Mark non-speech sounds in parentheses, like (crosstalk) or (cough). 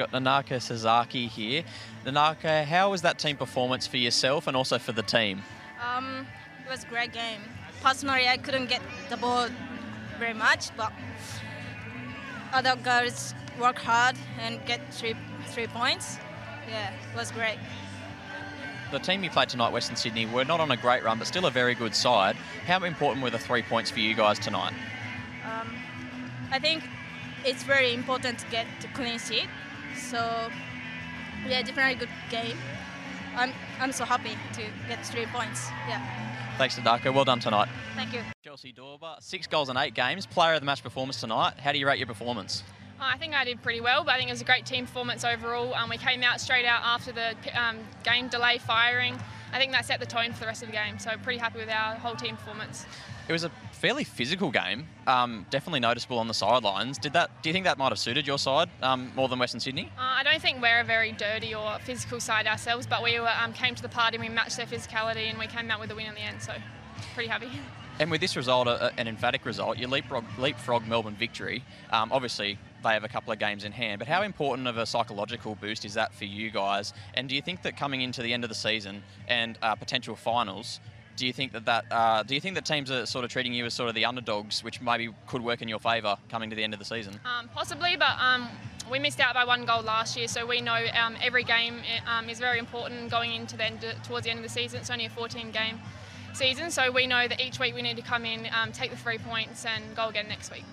Got Nanako Sasaki here. Nanako, how was that team performance for yourself and also for the team? Um, it was a great game. Personally, I couldn't get the ball very much, but other girls work hard and get three three points. Yeah, it was great. The team you played tonight, Western Sydney, were not on a great run, but still a very good side. How important were the three points for you guys tonight? Um, I think it's very important to get to clean sheet. So yeah, definitely a good game. I'm I'm so happy to get three points. Yeah, Thanks to Darko. Well done tonight. thank you. Chelsie Dawber, six goals in eight games. Player of the match performance tonight. How do you rate your performance? Uh, I think I did pretty well, but I think it was a great team performance overall. Um, we came out straight out after the um, game delay firing. I think that set the tone for the rest of the game, so pretty happy with our whole team performance. It was a fairly physical game. Um, definitely noticeable on the sidelines. Did that? Do you think that might have suited your side um, more than Western Sydney? Uh, I don't think we're a very dirty or physical side ourselves, but we were, um, came to the party and we matched their physicality and we came out with a win in the end, so pretty happy. (laughs) And with this result, a, an emphatic result, you leapfrog, leapfrog Melbourne victory. Um, obviously, they have a couple of games in hand, but how important of a psychological boost is that for you guys? And do you think that coming into the end of the season and uh, potential finals, do you think that that uh, do you think that teams are sort of treating you as sort of the underdogs, which maybe could work in your favour coming to the end of the season? Um, possibly, but um, we missed out by one goal last year, so we know um, every game um, is very important going into the towards the end of the season. It's only a 14 game season, so we know that each week we need to come in, um, take the three points, and go again next week.